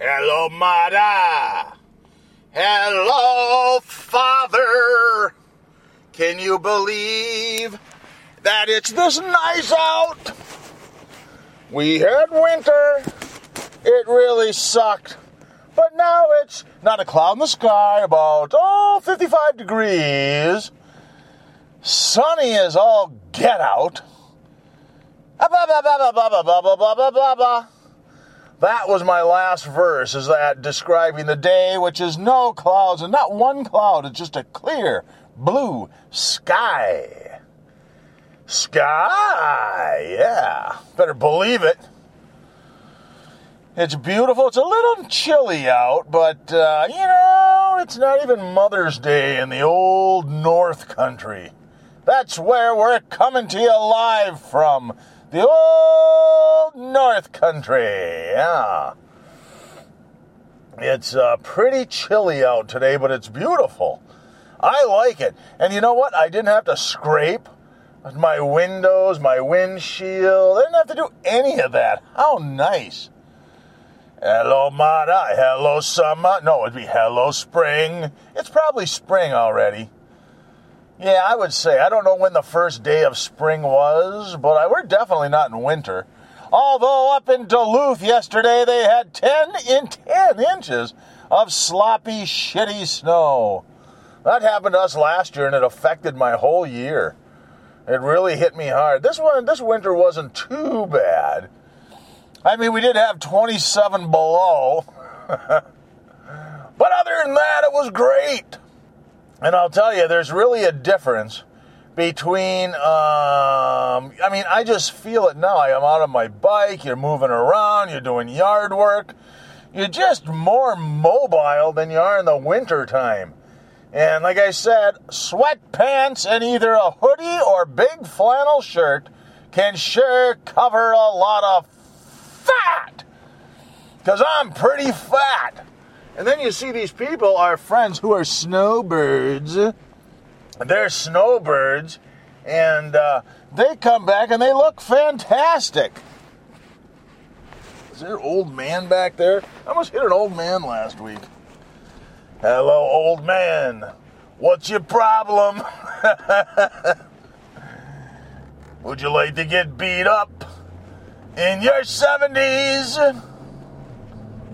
Hello, Mother. Hello, Father. Can you believe that it's this nice out? We had winter. It really sucked. But now it's not a cloud in the sky, about, oh, 55 degrees. Sunny as all get out. Blah, blah, blah, blah, blah, blah, blah, blah, blah, blah, blah. That was my last verse, is that describing the day, which is no clouds and not one cloud. It's just a clear blue sky. Sky, yeah. Better believe it. It's beautiful. It's a little chilly out, but, uh, you know, it's not even Mother's Day in the old North Country. That's where we're coming to you live from. The old North Country, yeah. It's uh, pretty chilly out today, but it's beautiful. I like it. And you know what? I didn't have to scrape my windows, my windshield. I didn't have to do any of that. How nice. Hello, Muddah. Hello, summer. No, it'd be hello, spring. It's probably spring already. Yeah, I would say. I don't know when the first day of spring was, but I, we're definitely not in winter. Although up in Duluth yesterday they had 10 in 10 inches of sloppy, shitty snow. That happened to us last year and it affected my whole year. It really hit me hard. This one this winter wasn't too bad. I mean, we did have 27 below. but other than that, it was great. And I'll tell you, there's really a difference between, um, I mean, I just feel it now. I am out on my bike, you're moving around, you're doing yard work. You're just more mobile than you are in the winter time. And like I said, sweatpants and either a hoodie or big flannel shirt can sure cover a lot of fat. Because I'm pretty fat. And then you see these people, our friends who are snowbirds. They're snowbirds, and uh, they come back and they look fantastic. Is there an old man back there? I almost hit an old man last week. Hello, old man. What's your problem? Would you like to get beat up in your 70s?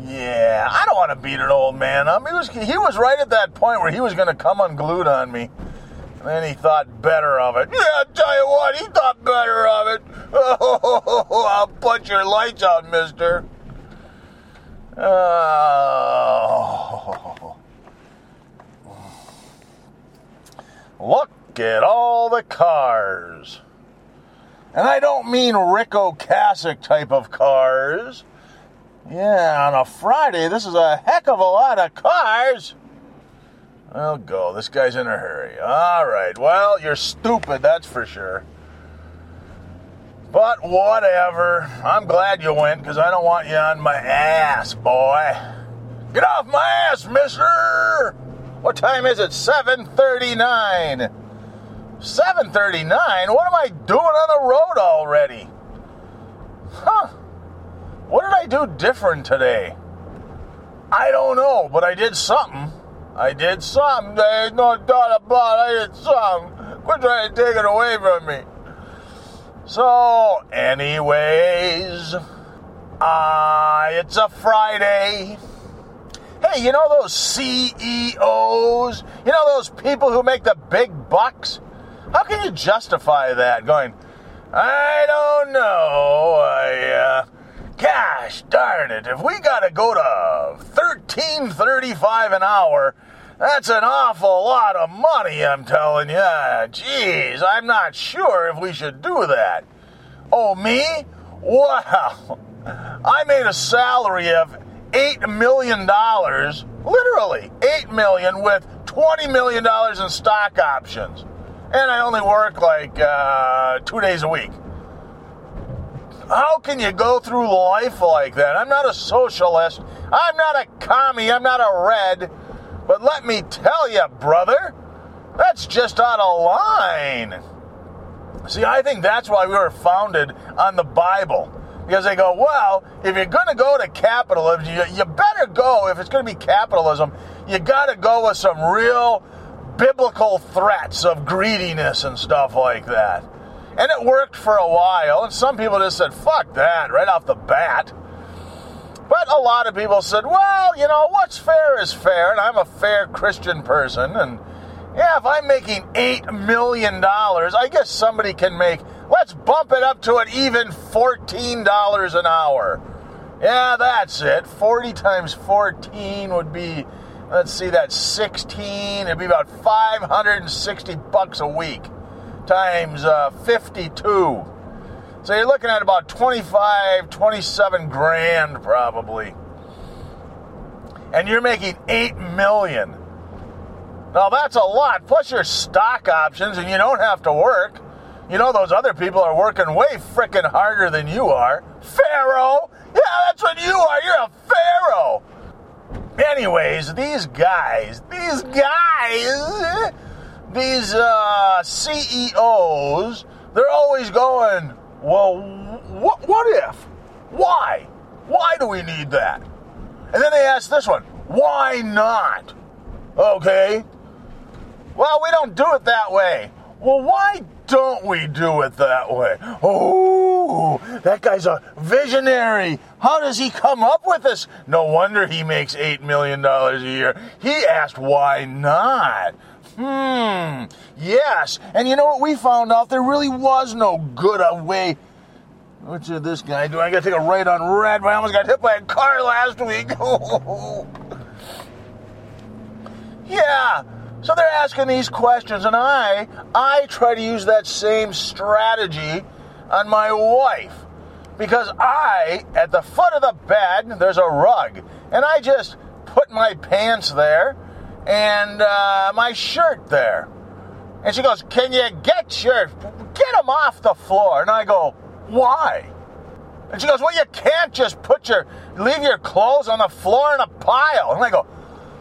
Yeah, I don't want to beat an old man up. He was he was right at that point where he was going to come unglued on me. And then he thought better of it. Yeah, I'll tell you what, he thought better of it. Oh, I'll put your lights out, mister. Oh. Look at all the cars. And I don't mean Ric Ocasek type of cars. Yeah, on a Friday, this is a heck of a lot of cars. Well, go. This guy's in a hurry. All right. Well, you're stupid, that's for sure. But whatever. I'm glad you went because I don't want you on my ass, boy. Get off my ass, mister! What time is it? 7.39. 7.39? What am I doing on the road already? Huh. What did I do different today? I don't know, but I did something. I did something. There's no doubt about it. I did something. Quit trying to take it away from me. So, anyways, uh, it's a Friday. Hey, you know those CEOs? You know those people who make the big bucks? How can you justify that? Going, I don't know. I, uh, gosh darn it, if we gotta go to thirteen thirty-five an hour, that's an awful lot of money, I'm telling you. Jeez, I'm not sure if we should do that. Oh, me? Wow. I made a salary of $8 million, literally 8 million with $20 million in stock options. And I only work like uh, two days a week. How can you go through life like that? I'm not a socialist. I'm not a commie. I'm not a red. But let me tell you, brother, that's just out of line. See, I think that's why we were founded on the Bible. Because they go, well, if you're going to go to capitalism, you, you better go, if it's going to be capitalism, you got to go with some real biblical threats of greediness and stuff like that. And it worked for a while, and some people just said, fuck that, right off the bat. But a lot of people said, well, you know, what's fair is fair, and I'm a fair Christian person, and yeah, if I'm making $8 million, I guess somebody can make, let's bump it up to an even $14 an hour. Yeah, that's it. 40 times 14 would be, let's see, that's 16. It'd be about 560 bucks a week times uh, 52. So you're looking at about 25, 27 grand probably. And you're making 8 million. Now that's a lot. Plus your stock options, and you don't have to work. You know those other people are working way freaking harder than you are. Pharaoh. Yeah, that's what you are. You're a pharaoh. Anyways, these guys, these guys, these uh, CEOs, they're always going, well, what, what if? Why? Why do we need that? And then they ask this one, why not? Okay, well, we don't do it that way. Well, why don't we do it that way? Oh, that guy's a visionary. How does he come up with this? No wonder he makes $8 million a year. He asked why not. Hmm, yes. And you know what? We found out there really was no good way. What's this guy doing? I gotta take a right on red. I almost got hit by a car last week. yeah. So they're asking these questions, and I, I try to use that same strategy on my wife. Because I, at the foot of the bed, there's a rug, and I just put my pants there and uh, my shirt there. And she goes, Can you get your, get them off the floor? And I go, Why? And she goes, Well, you can't just put your, leave your clothes on the floor in a pile. And I go,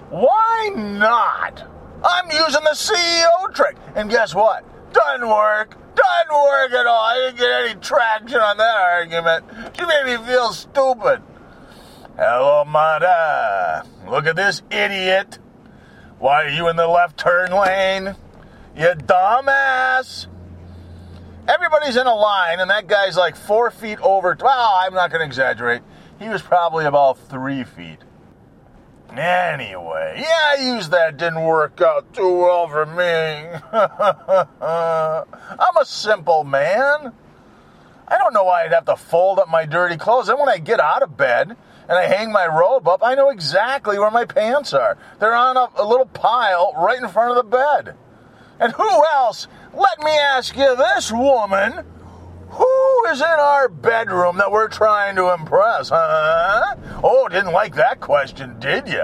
Why not? I'm using the CEO trick. And guess what? Doesn't work. Doesn't work at all. I didn't get any traction on that argument. She made me feel stupid. Hello, Muddah. Look at this idiot. Why are you in the left turn lane? You dumbass. Everybody's in a line, and that guy's like four feet over. Well, I'm not going to exaggerate. He was probably about three feet. Anyway, yeah, I used that. Didn't work out too well for me. I'm a simple man. I don't know why I'd have to fold up my dirty clothes. Then when I get out of bed and I hang my robe up, I know exactly where my pants are. They're on a, a little pile right in front of the bed. And who else? Let me ask you this, woman. Who is in our bedroom that we're trying to impress, huh? Oh, didn't like that question, did you?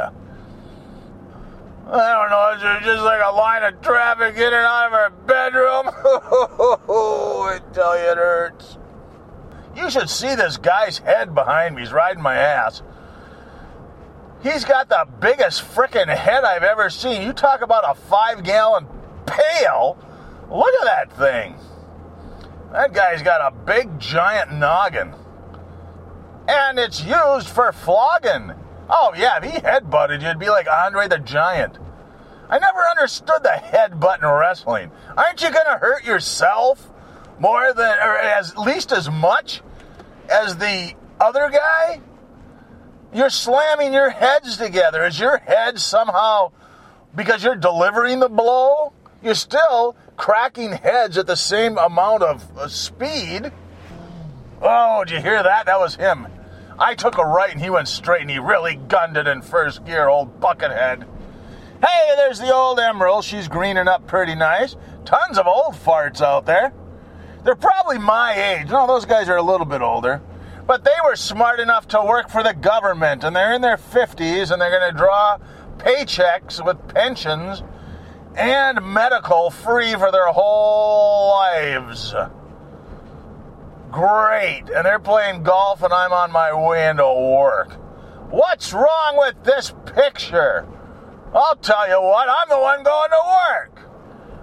I don't know, it's just like a line of traffic in and out of our bedroom. I tell you, it hurts. You should see this guy's head behind me. He's riding my ass. He's got the biggest freaking head I've ever seen. You talk about a five gallon pail. Look at that thing. That guy's got a big giant noggin. And it's used for flogging. Oh, yeah, if he headbutted you, it'd be like Andre the Giant. I never understood the headbutt in wrestling. Aren't you going to hurt yourself more than, or as least as much as the other guy? You're slamming your heads together. Is your head somehow, because you're delivering the blow, you're still cracking heads at the same amount of uh, speed. Oh, did you hear that? That was him. I took a right and he went straight and he really gunned it in first gear, old buckethead. Hey, there's the old Emerald. She's greening up pretty nice. Tons of old farts out there. They're probably my age. No, those guys are a little bit older. But they were smart enough to work for the government and they're in their 50s and they're going to draw paychecks with pensions and medical free for their whole lives. Great. And they're playing golf, and I'm on my way into work. What's wrong with this picture? I'll tell you what, I'm the one going to work.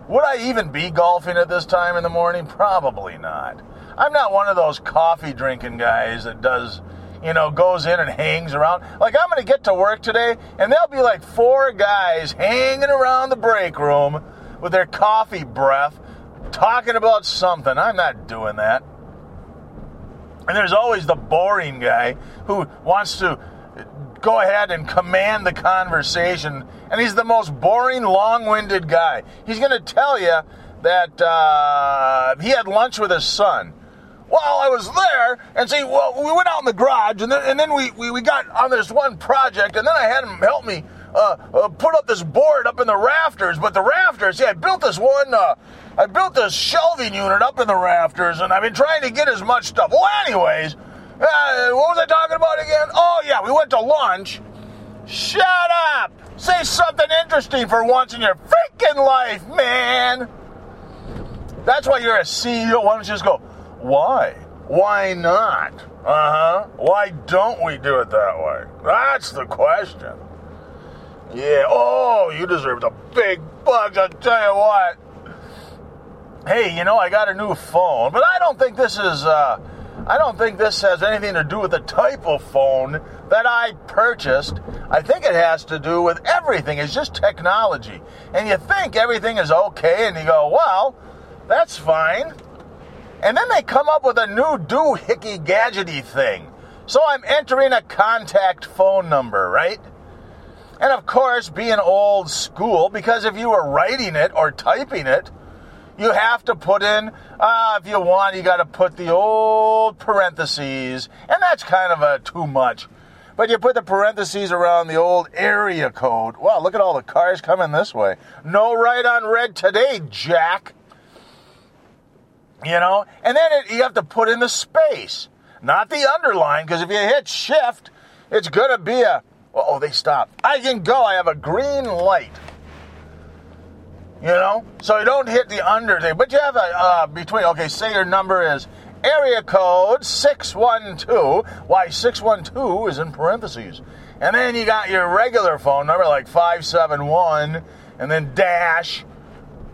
Would I even be golfing at this time in the morning? Probably not. I'm not one of those coffee drinking guys that does, you know, goes in and hangs around. Like I'm going to get to work today, and there'll be like four guys hanging around the break room with their coffee breath, talking about something. I'm not doing that. And there's always the boring guy who wants to go ahead and command the conversation. And he's the most boring, long winded guy. He's going to tell you that uh, he had lunch with his son. Well, I was there, and see, well, we went out in the garage, and then, and then we, we, we got on this one project, and then I had him help me uh, uh, put up this board up in the rafters. But the rafters, yeah, I built this one, uh, I built this shelving unit up in the rafters, and I've been trying to get as much stuff. Well, anyways, what was I talking about again? Oh, yeah, we went to lunch. Shut up! Say something interesting for once in your freaking life, man! That's why you're a CEO. Why don't you just go, why? Why not? Uh huh. Why don't we do it that way? That's the question. Yeah. Oh, you deserve the big bucks. I'll tell you what. Hey, you know I got a new phone, but I don't think this is. Uh, I don't think this has anything to do with the type of phone that I purchased. I think it has to do with everything. It's just technology, and you think everything is okay, and you go, well, that's fine. And then they come up with a new doohickey gadgety thing. So I'm entering a contact phone number, right? And of course, being old school, because if you were writing it or typing it, you have to put in, uh, if you want, you got to put the old parentheses, and that's kind of a too much. But you put the parentheses around the old area code. Wow, look at all the cars coming this way. No right on red today, Jack. You know, and then it, you have to put in the space, not the underline, because if you hit shift, it's going to be a, oh, they stopped. I can go, I have a green light. You know, so you don't hit the under thing, but you have a uh, between. Okay, say your number is area code six one two. Why six one two is in parentheses, and then you got your regular phone number like five seven one, and then dash,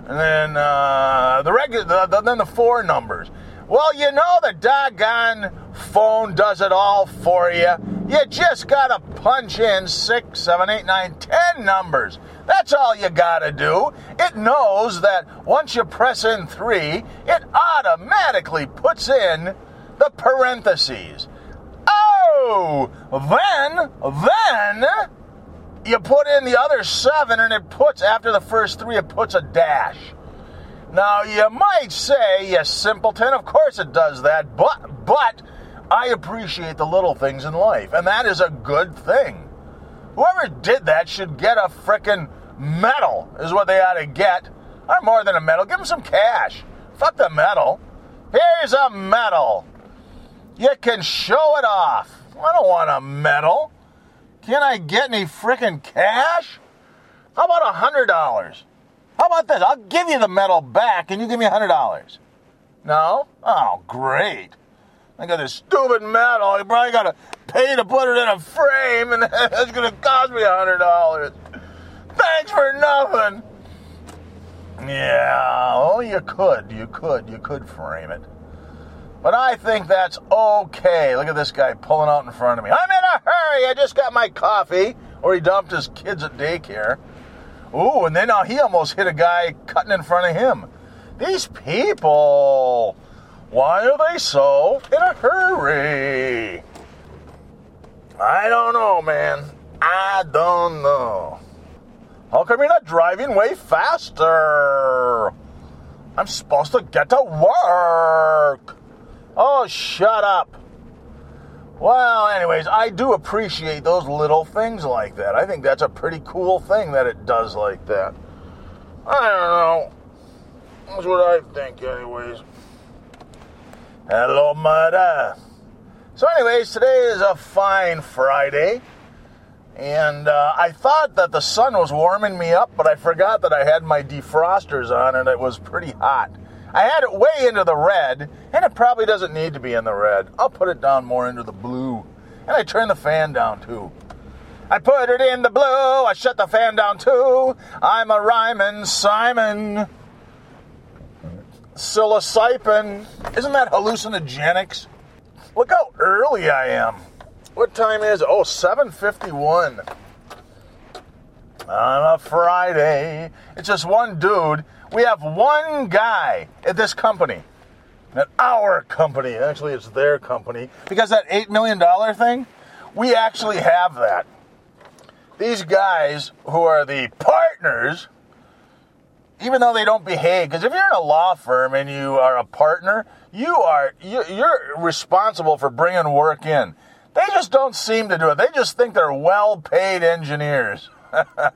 and then uh, the regular, the, the, then the four numbers. Well, you know the doggone phone does it all for you. You just gotta punch in six, seven, eight, nine, ten numbers. That's all you gotta do. It knows that once you press in three, it automatically puts in the parentheses. Oh, then, then you put in the other seven, and it puts after the first three, it puts a dash. Now you might say, "Yes, simpleton." Of course it does that, but but I appreciate the little things in life, and that is a good thing. Whoever did that should get a frickin' medal, is what they ought to get. Or more than a medal, give them some cash. Fuck the medal. Here's a medal. You can show it off. I don't want a medal. Can I get any frickin' cash? How about a hundred dollars? How about this? I'll give you the medal back and you give me a hundred dollars. No? Oh, great. I got this stupid medal. You probably got to pay to put it in a frame, and that's going to cost me a hundred dollars. Thanks for nothing. Yeah, oh, you could, you could, you could frame it. But I think that's okay. Look at this guy pulling out in front of me. I'm in a hurry. I just got my coffee. Or he dumped his kids at daycare. Ooh, and then uh, he almost hit a guy cutting in front of him. These people, why are they so in a hurry? I don't know, man. I don't know. How come you're not driving way faster? I'm supposed to get to work. Oh, shut up. Well, anyways, I do appreciate those little things like that. I think that's a pretty cool thing that it does like that. I don't know. That's what I think, anyways. Hello, mother. So, anyways, today is a fine Friday. And uh, I thought that the sun was warming me up, but I forgot that I had my defrosters on and it was pretty hot. I had it way into the red, and it probably doesn't need to be in the red. I'll put it down more into the blue. And I turn the fan down too. I put it in the blue, I shut the fan down too. I'm a rhyming Simon. Psilocybin. Isn't that hallucinogenics? Look how early I am. What time is it? Oh, 751 on a Friday. It's just one dude. We have one guy at this company. At our company. Actually, it's their company. Because that $8 million thing, we actually have that. These guys who are the partners, even though they don't behave, because if you're in a law firm and you are a partner, you are you, you're responsible for bringing work in. They just don't seem to do it. They just think they're well-paid engineers. well,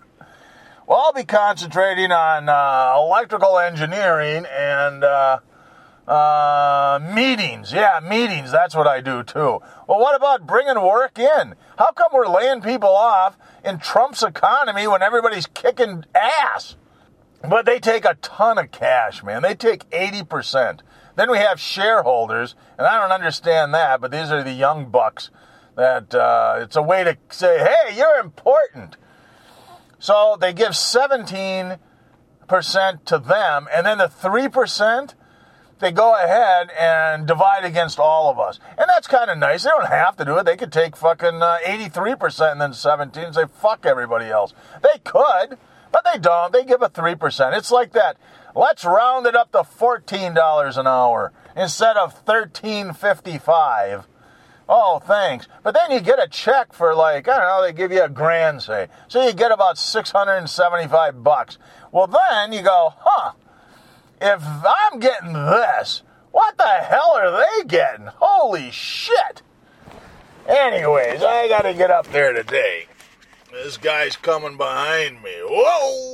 I'll be concentrating on uh, electrical engineering and uh, uh, meetings. Yeah, meetings. That's what I do too. Well, what about bringing work in? How come we're laying people off in Trump's economy when everybody's kicking ass? But they take a ton of cash, man. They take 80%. Then we have shareholders, and I don't understand that, but these are the young bucks that uh, it's a way to say, hey, you're important. So they give 17% to them, and then the 3%, they go ahead and divide against all of us. And that's kind of nice. They don't have to do it. They could take fucking uh, 83% and then 17 and say, fuck everybody else. They could, but they don't. They give a 3%. It's like that. Let's round it up to $14 an hour instead of 13.55. Oh, thanks. But then you get a check for like, I don't know, they give you a grand, say. So you get about 675 bucks. Well, then you go, huh, if I'm getting this, what the hell are they getting? Holy shit. Anyways, I gotta get up there today. This guy's coming behind me. Whoa!